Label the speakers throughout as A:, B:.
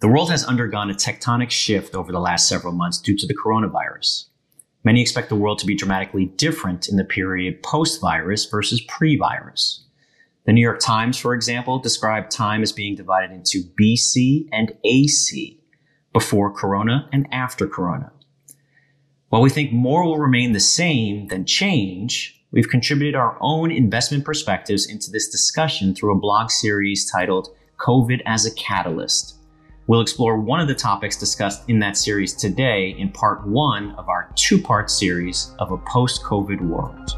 A: The world has undergone a tectonic shift over the last several months due to the coronavirus. Many expect the world to be dramatically different in the period post virus versus pre virus. The New York Times, for example, described time as being divided into BC and AC, before Corona and after Corona. While we think more will remain the same than change, we've contributed our own investment perspectives into this discussion through a blog series titled COVID as a Catalyst We'll explore one of the topics discussed in that series today in part one of our two part series of a post COVID world.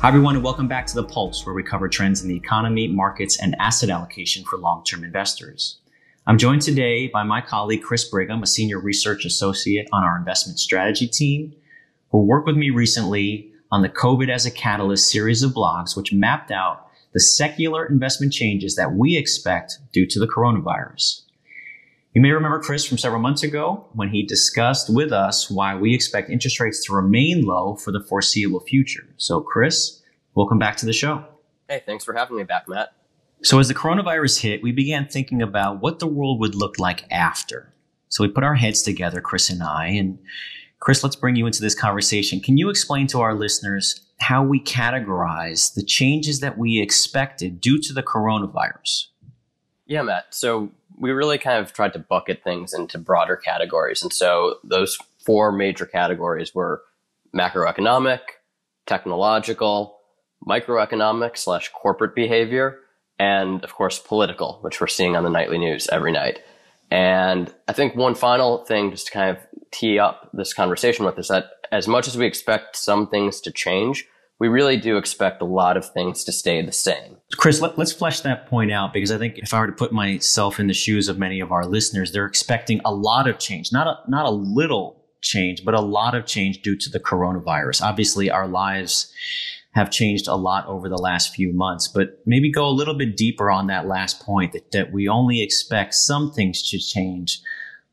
A: Hi, everyone, and welcome back to The Pulse, where we cover trends in the economy, markets, and asset allocation for long term investors. I'm joined today by my colleague Chris Brigham, a senior research associate on our investment strategy team, who worked with me recently on the COVID as a Catalyst series of blogs, which mapped out the secular investment changes that we expect due to the coronavirus. You may remember Chris from several months ago when he discussed with us why we expect interest rates to remain low for the foreseeable future. So, Chris, welcome back to the show.
B: Hey, thanks for having me back, Matt.
A: So, as the coronavirus hit, we began thinking about what the world would look like after. So, we put our heads together, Chris and I, and Chris, let's bring you into this conversation. Can you explain to our listeners how we categorize the changes that we expected due to the coronavirus.
B: Yeah, Matt. So we really kind of tried to bucket things into broader categories. And so those four major categories were macroeconomic, technological, microeconomic slash corporate behavior, and of course political, which we're seeing on the nightly news every night. And I think one final thing just to kind of tee up this conversation with is that as much as we expect some things to change, we really do expect a lot of things to stay the same.
A: Chris, let, us flesh that point out because I think if I were to put myself in the shoes of many of our listeners, they're expecting a lot of change, not a, not a little change, but a lot of change due to the coronavirus. Obviously, our lives have changed a lot over the last few months, but maybe go a little bit deeper on that last point that, that we only expect some things to change,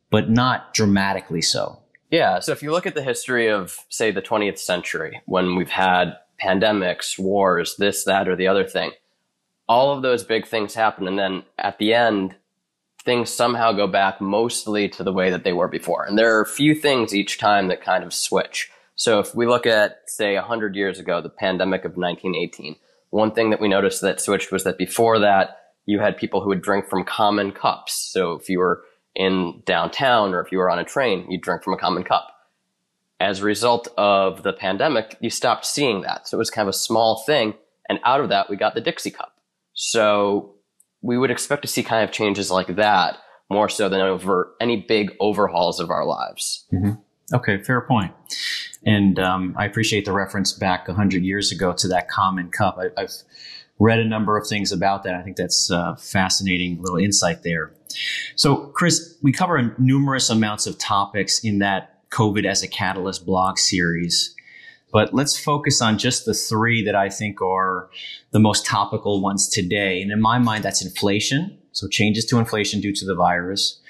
A: but not dramatically so.
B: Yeah. So if you look at the history of, say, the 20th century, when we've had pandemics, wars, this, that, or the other thing, all of those big things happen. And then at the end, things somehow go back mostly to the way that they were before. And there are a few things each time that kind of switch. So if we look at, say, 100 years ago, the pandemic of 1918, one thing that we noticed that switched was that before that, you had people who would drink from common cups. So if you were in downtown or if you were on a train, you'd drink from a common cup. As a result of the pandemic, you stopped seeing that. So it was kind of a small thing. And out of that, we got the Dixie cup. So we would expect to see kind of changes like that more so than over any big overhauls of our lives.
A: Mm-hmm. Okay, fair point. And um, I appreciate the reference back 100 years ago to that common cup. I, have read a number of things about that. I think that's a fascinating little insight there. So, Chris, we cover numerous amounts of topics in that COVID as a Catalyst blog series. But let's focus on just the three that I think are the most topical ones today. And in my mind, that's inflation. So changes to inflation due to the virus,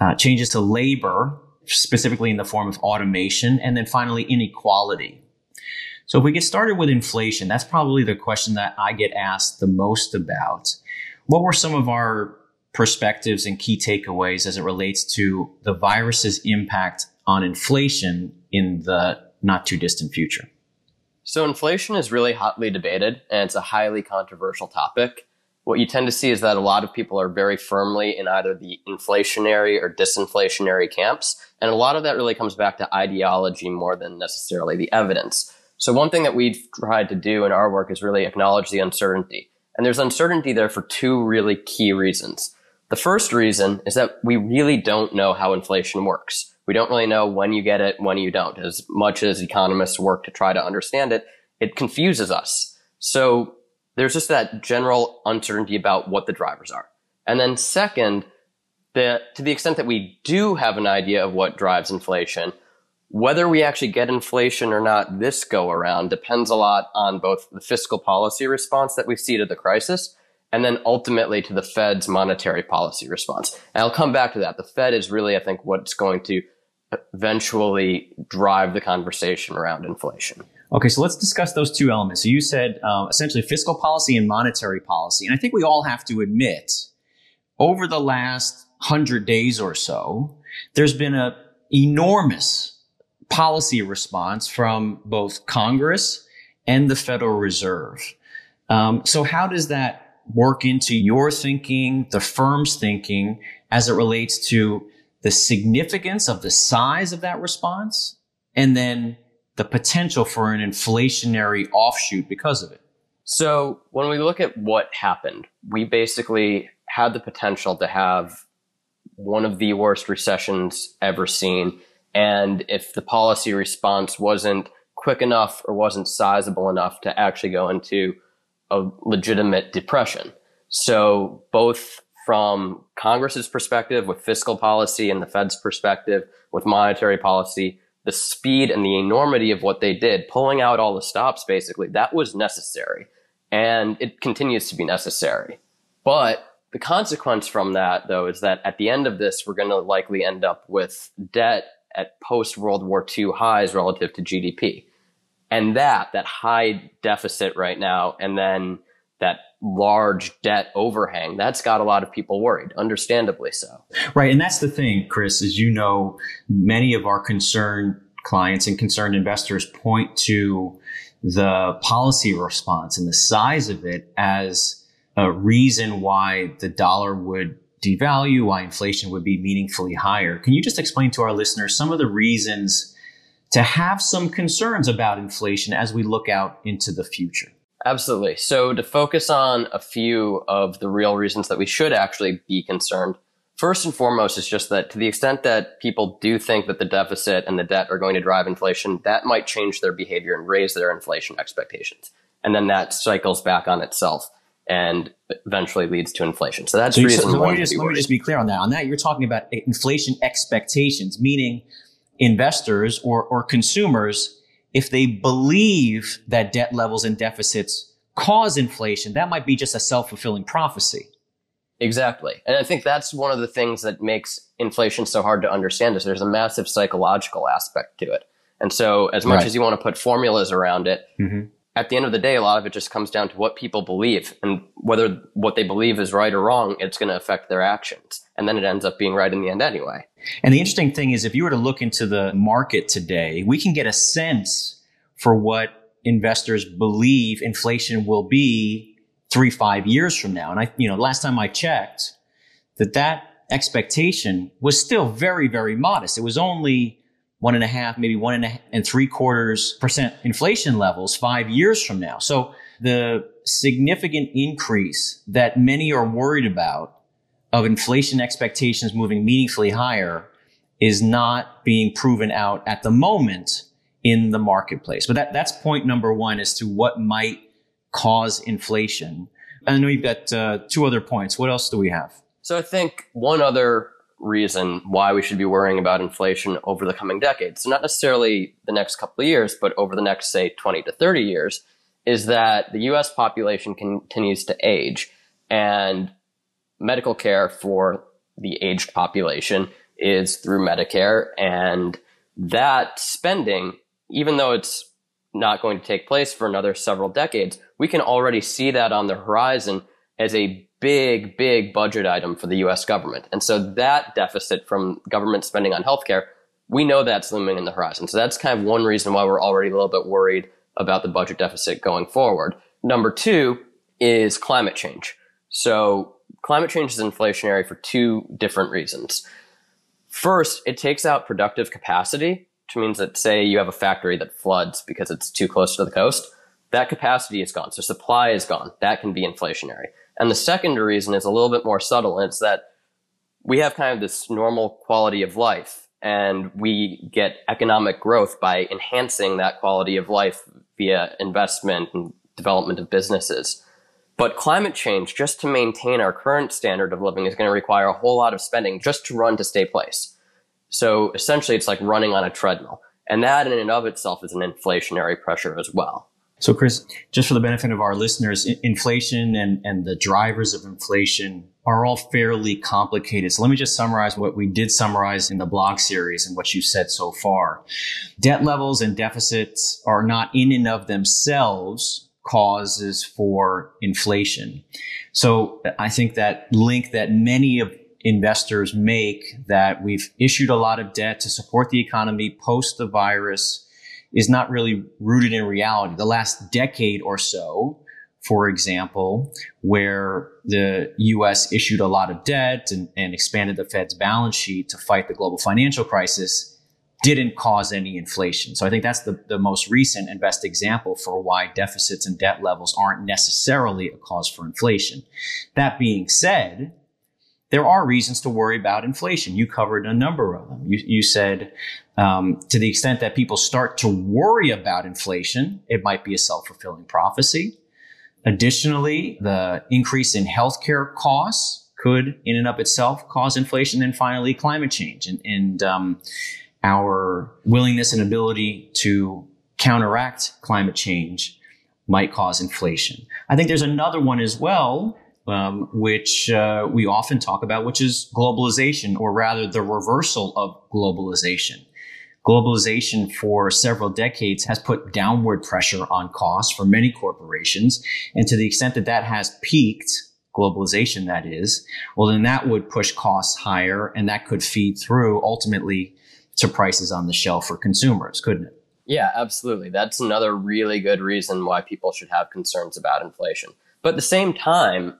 A: uh, changes to labor, specifically in the form of automation, and then finally inequality. So if we get started with inflation, that's probably the question that I get asked the most about. What were some of our perspectives and key takeaways as it relates to the virus's impact on inflation in the not too distant future?
B: So, inflation is really hotly debated and it's a highly controversial topic. What you tend to see is that a lot of people are very firmly in either the inflationary or disinflationary camps. And a lot of that really comes back to ideology more than necessarily the evidence. So, one thing that we've tried to do in our work is really acknowledge the uncertainty. And there's uncertainty there for two really key reasons. The first reason is that we really don't know how inflation works. We don't really know when you get it, when you don't. As much as economists work to try to understand it, it confuses us. So there's just that general uncertainty about what the drivers are. And then second, the, to the extent that we do have an idea of what drives inflation, whether we actually get inflation or not this go around depends a lot on both the fiscal policy response that we see to the crisis and then ultimately to the Fed's monetary policy response. And I'll come back to that. The Fed is really, I think, what's going to eventually drive the conversation around inflation.
A: Okay, so let's discuss those two elements. So you said uh, essentially fiscal policy and monetary policy. And I think we all have to admit over the last hundred days or so, there's been an enormous policy response from both Congress and the Federal Reserve. Um, so how does that work into your thinking, the firm's thinking, as it relates to the significance of the size of that response, and then the potential for an inflationary offshoot because of it?
B: So when we look at what happened, we basically had the potential to have one of the worst recessions ever seen. And if the policy response wasn't quick enough or wasn't sizable enough to actually go into a legitimate depression. So both from Congress's perspective with fiscal policy and the Fed's perspective with monetary policy, the speed and the enormity of what they did, pulling out all the stops basically, that was necessary. And it continues to be necessary. But the consequence from that, though, is that at the end of this, we're going to likely end up with debt at post World War II highs relative to GDP. And that, that high deficit right now, and then that large debt overhang, that's got a lot of people worried, understandably so.
A: Right. And that's the thing, Chris, as you know, many of our concerned clients and concerned investors point to the policy response and the size of it as a reason why the dollar would devalue, why inflation would be meaningfully higher. Can you just explain to our listeners some of the reasons to have some concerns about inflation as we look out into the future?
B: Absolutely. So, to focus on a few of the real reasons that we should actually be concerned, first and foremost is just that to the extent that people do think that the deficit and the debt are going to drive inflation, that might change their behavior and raise their inflation expectations. And then that cycles back on itself and eventually leads to inflation. So that's so, reason so,
A: let me just let me just be clear on that. On that, you're talking about inflation expectations, meaning investors or or consumers, if they believe that debt levels and deficits cause inflation, that might be just a self fulfilling prophecy.
B: Exactly, and I think that's one of the things that makes inflation so hard to understand. Is there's a massive psychological aspect to it. And so, as much right. as you want to put formulas around it, mm-hmm at the end of the day, a lot of it just comes down to what people believe and whether what they believe is right or wrong, it's going to affect their actions. And then it ends up being right in the end anyway.
A: And the interesting thing is, if you were to look into the market today, we can get a sense for what investors believe inflation will be three, five years from now. And I, you know, last time I checked that that expectation was still very, very modest. It was only one and a half, maybe one and, a, and three quarters percent inflation levels five years from now. So the significant increase that many are worried about of inflation expectations moving meaningfully higher is not being proven out at the moment in the marketplace. But that, that's point number one as to what might cause inflation. I know you've got uh, two other points. What else do we have?
B: So I think one other reason why we should be worrying about inflation over the coming decades. So not necessarily the next couple of years, but over the next, say, 20 to 30 years, is that the US population continues to age and medical care for the aged population is through Medicare. And that spending, even though it's not going to take place for another several decades, we can already see that on the horizon as a big, big budget item for the US government. And so that deficit from government spending on healthcare, we know that's looming in the horizon. So that's kind of one reason why we're already a little bit worried about the budget deficit going forward. Number two is climate change. So climate change is inflationary for two different reasons. First, it takes out productive capacity, which means that say you have a factory that floods because it's too close to the coast. That capacity is gone. So supply is gone. That can be inflationary. And the second reason is a little bit more subtle, and it's that we have kind of this normal quality of life, and we get economic growth by enhancing that quality of life via investment and development of businesses. But climate change, just to maintain our current standard of living, is going to require a whole lot of spending just to run to stay place. So essentially, it's like running on a treadmill. And that in and of itself is an inflationary pressure as well.
A: So, Chris, just for the benefit of our listeners, inflation and, and the drivers of inflation are all fairly complicated. So let me just summarize what we did summarize in the blog series and what you've said so far. Debt levels and deficits are not in and of themselves causes for inflation. So I think that link that many of investors make that we've issued a lot of debt to support the economy post the virus is not really rooted in reality. The last decade or so, for example, where the US issued a lot of debt and, and, expanded the Fed's balance sheet to fight the global financial crisis, didn't cause any inflation. So I think that's the, the most recent and best example for why deficits and debt levels aren't necessarily a cause for inflation. That being said, there are reasons to worry about inflation. You covered a number of them. You, you said um, to the extent that people start to worry about inflation, it might be a self fulfilling prophecy. Additionally, the increase in healthcare costs could, in and of itself, cause inflation. And finally, climate change and, and um, our willingness and ability to counteract climate change might cause inflation. I think there's another one as well, um, which uh, we often talk about, which is globalization, or rather the reversal of globalization. Globalization for several decades has put downward pressure on costs for many corporations. And to the extent that that has peaked, globalization that is, well, then that would push costs higher and that could feed through ultimately to prices on the shelf for consumers, couldn't it?
B: Yeah, absolutely. That's another really good reason why people should have concerns about inflation. But at the same time,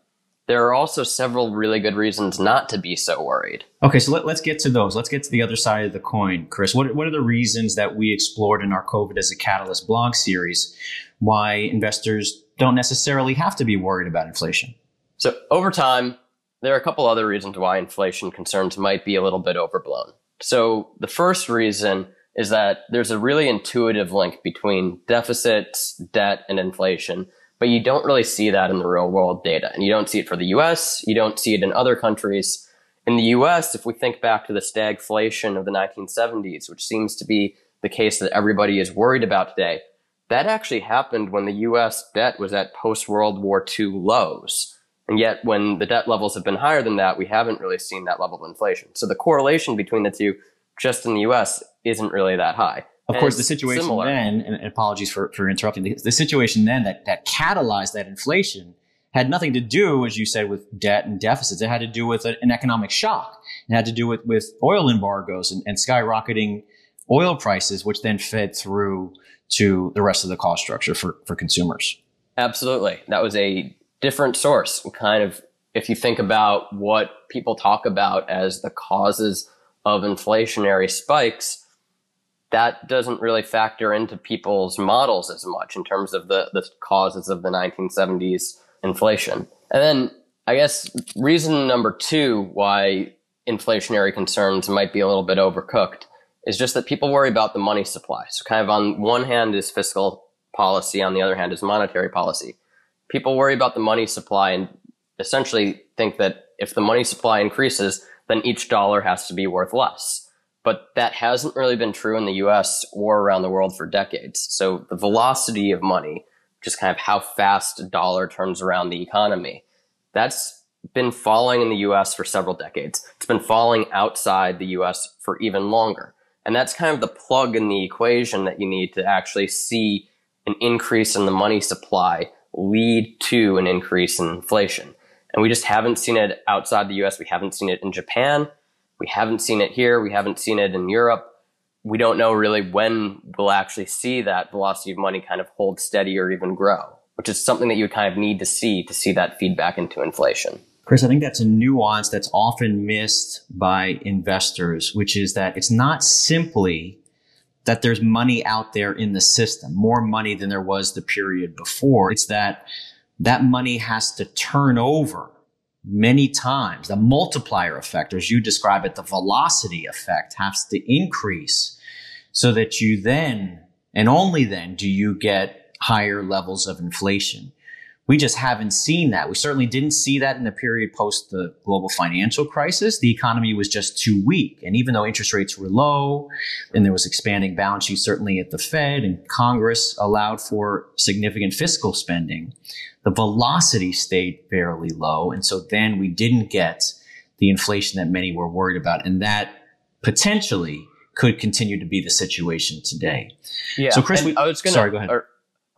B: there are also several really good reasons not to be so worried.
A: Okay, so let, us get to those. Let's get to the other side of the coin, Chris. What, what are the reasons that we explored in our COVID as a Catalyst blog series why investors don't necessarily have to be worried about inflation?
B: So, over time, there are a couple other reasons why inflation concerns might be a little bit overblown. So the first reason is that there's a really intuitive link between deficits, debt, and inflation, but you don't really see that in the real world data. And you don't see it for the US, you don't see it in other countries. In the US, if we think back to the stagflation of the 1970s, which seems to be the case that everybody is worried about today, that actually happened when the US debt was at post World War II lows. And yet, when the debt levels have been higher than that, we haven't really seen that level of inflation. So the correlation between the two, just in the US, isn't really that high.
A: Of and course, the situation similar. then, and apologies for, for interrupting, the, the situation then that, that catalyzed that inflation had nothing to do, as you said, with debt and deficits. It had to do with an economic shock. It had to do with, with oil embargoes and, and skyrocketing oil prices, which then fed through to the rest of the cost structure for, for consumers.
B: Absolutely. That was a different source. Kind of, if you think about what people talk about as the causes of inflationary spikes, that doesn't really factor into people's models as much in terms of the, the causes of the 1970s inflation. And then I guess reason number two why inflationary concerns might be a little bit overcooked is just that people worry about the money supply. So kind of on one hand is fiscal policy, on the other hand is monetary policy people worry about the money supply and essentially think that if the money supply increases, then each dollar has to be worth less. But that hasn't really been true in the US or around the world for decades. So the velocity of money, just kind of how fast a dollar turns around the economy, that's been falling in the US for several decades. It's been falling outside the US for even longer. And that's kind of the plug in the equation that you need to actually see an increase in the money supply lead to an increase in inflation. And we just haven't seen it outside the US. We haven't seen it in Japan. We haven't seen it here. We haven't seen it in Europe. We don't know really when we'll actually see that velocity of money kind of hold steady or even grow, which is something that you kind of need to see to see that feedback into inflation.
A: Chris, I think that's a nuance that's often missed by investors, which is that it's not simply that there's money out there in the system, more money than there was the period before. It's that that money has to turn over many times. The multiplier effect, as you describe it, the velocity effect has to increase so that you then, and only then, do you get higher levels of inflation. We just haven't seen that. We certainly didn't see that in the period post the global financial crisis. The economy was just too weak. And even though interest rates were low and there was expanding balance sheets, certainly at the Fed and Congress allowed for significant fiscal spending, the velocity stayed fairly low. And so then we didn't get the inflation that many were worried about. And that potentially could continue to be the situation today.
B: Yeah.
A: So Chris, we,
B: I was gonna,
A: sorry, go ahead.
B: or-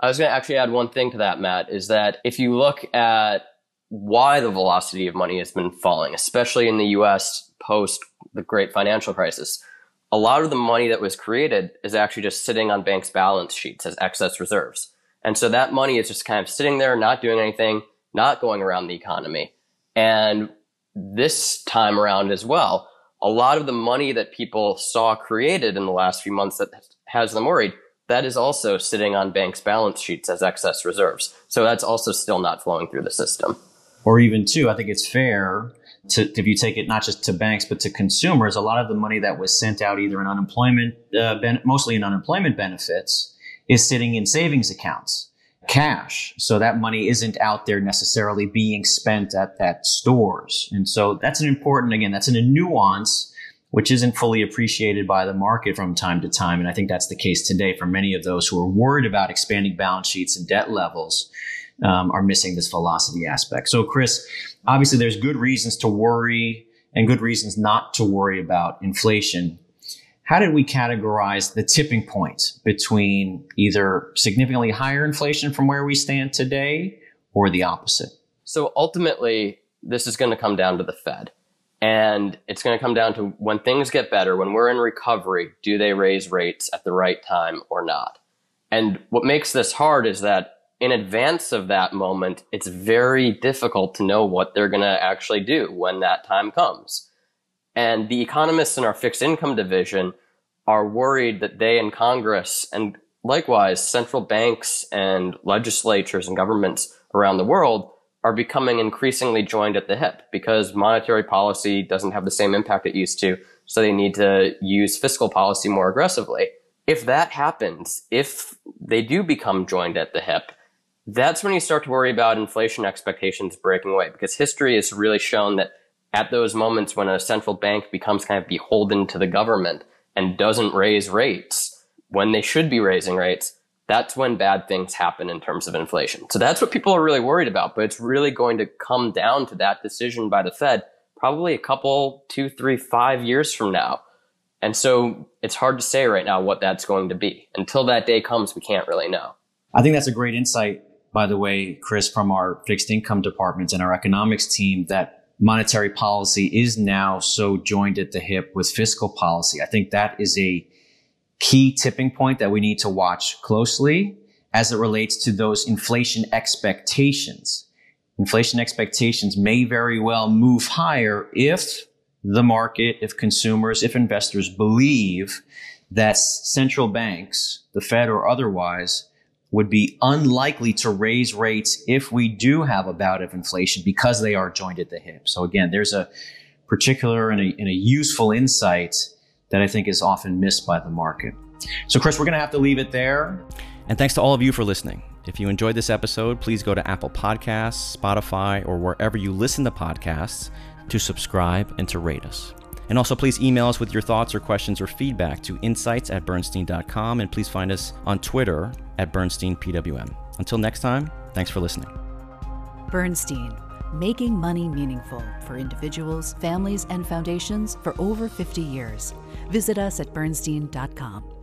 B: I was going to actually add one thing to that, Matt, is that if you look at why the velocity of money has been falling, especially in the US post the great financial crisis, a lot of the money that was created is actually just sitting on banks' balance sheets as excess reserves. And so that money is just kind of sitting there, not doing anything, not going around the economy. And this time around as well, a lot of the money that people saw created in the last few months that has them worried that is also sitting on banks' balance sheets as excess reserves. So that's also still not flowing through the system.
A: or even two, I think it's fair to, if you take it not just to banks, but to consumers, a lot of the money that was sent out either in unemployment, uh, ben, mostly in unemployment benefits, is sitting in savings accounts, cash. So that money isn't out there necessarily being spent at, at stores. And so that's an important, again, that's in a nuance which isn't fully appreciated by the market from time to time. And I think that's the case today for many of those who are worried about expanding balance sheets and debt levels um, are missing this velocity aspect. So, Chris, obviously there's good reasons to worry and good reasons not to worry about inflation. How did we categorize the tipping point between either significantly higher inflation from where we stand today or the opposite?
B: So ultimately, this is going to come down to the Fed. And it's going to come down to when things get better, when we're in recovery, do they raise rates at the right time or not? And what makes this hard is that in advance of that moment, it's very difficult to know what they're going to actually do when that time comes. And the economists in our fixed income division are worried that they and Congress and likewise central banks and legislatures and governments around the world are becoming increasingly joined at the hip because monetary policy doesn't have the same impact it used to. So they need to use fiscal policy more aggressively. If that happens, if they do become joined at the hip, that's when you start to worry about inflation expectations breaking away because history has really shown that at those moments when a central bank becomes kind of beholden to the government and doesn't raise rates when they should be raising rates, that's when bad things happen in terms of inflation. So that's what people are really worried about, but it's really going to come down to that decision by the Fed probably a couple, two, three, five years from now. And so it's hard to say right now what that's going to be. Until that day comes, we can't really know.
A: I think that's a great insight, by the way, Chris, from our fixed income departments and our economics team that monetary policy is now so joined at the hip with fiscal policy. I think that is a key tipping point that we need to watch closely as it relates to those inflation expectations. Inflation expectations may very well move higher if the market, if consumers, if investors believe that central banks, the Fed or otherwise, would be unlikely to raise rates if we do have a bout of inflation because they are joined at the hip. So again, there's a particular and a, and a useful insight that I think is often missed by the market. So Chris, we're going to have to leave it there.
C: And thanks to all of you for listening. If you enjoyed this episode, please go to Apple Podcasts, Spotify, or wherever you listen to podcasts to subscribe and to rate us. And also, please email us with your thoughts or questions or feedback to insights at bernstein.com. And please find us on Twitter at BernsteinPWM. Until next time, thanks for listening.
D: Bernstein, making money meaningful for individuals, families, and foundations for over 50 years. Visit us at bernstein.com.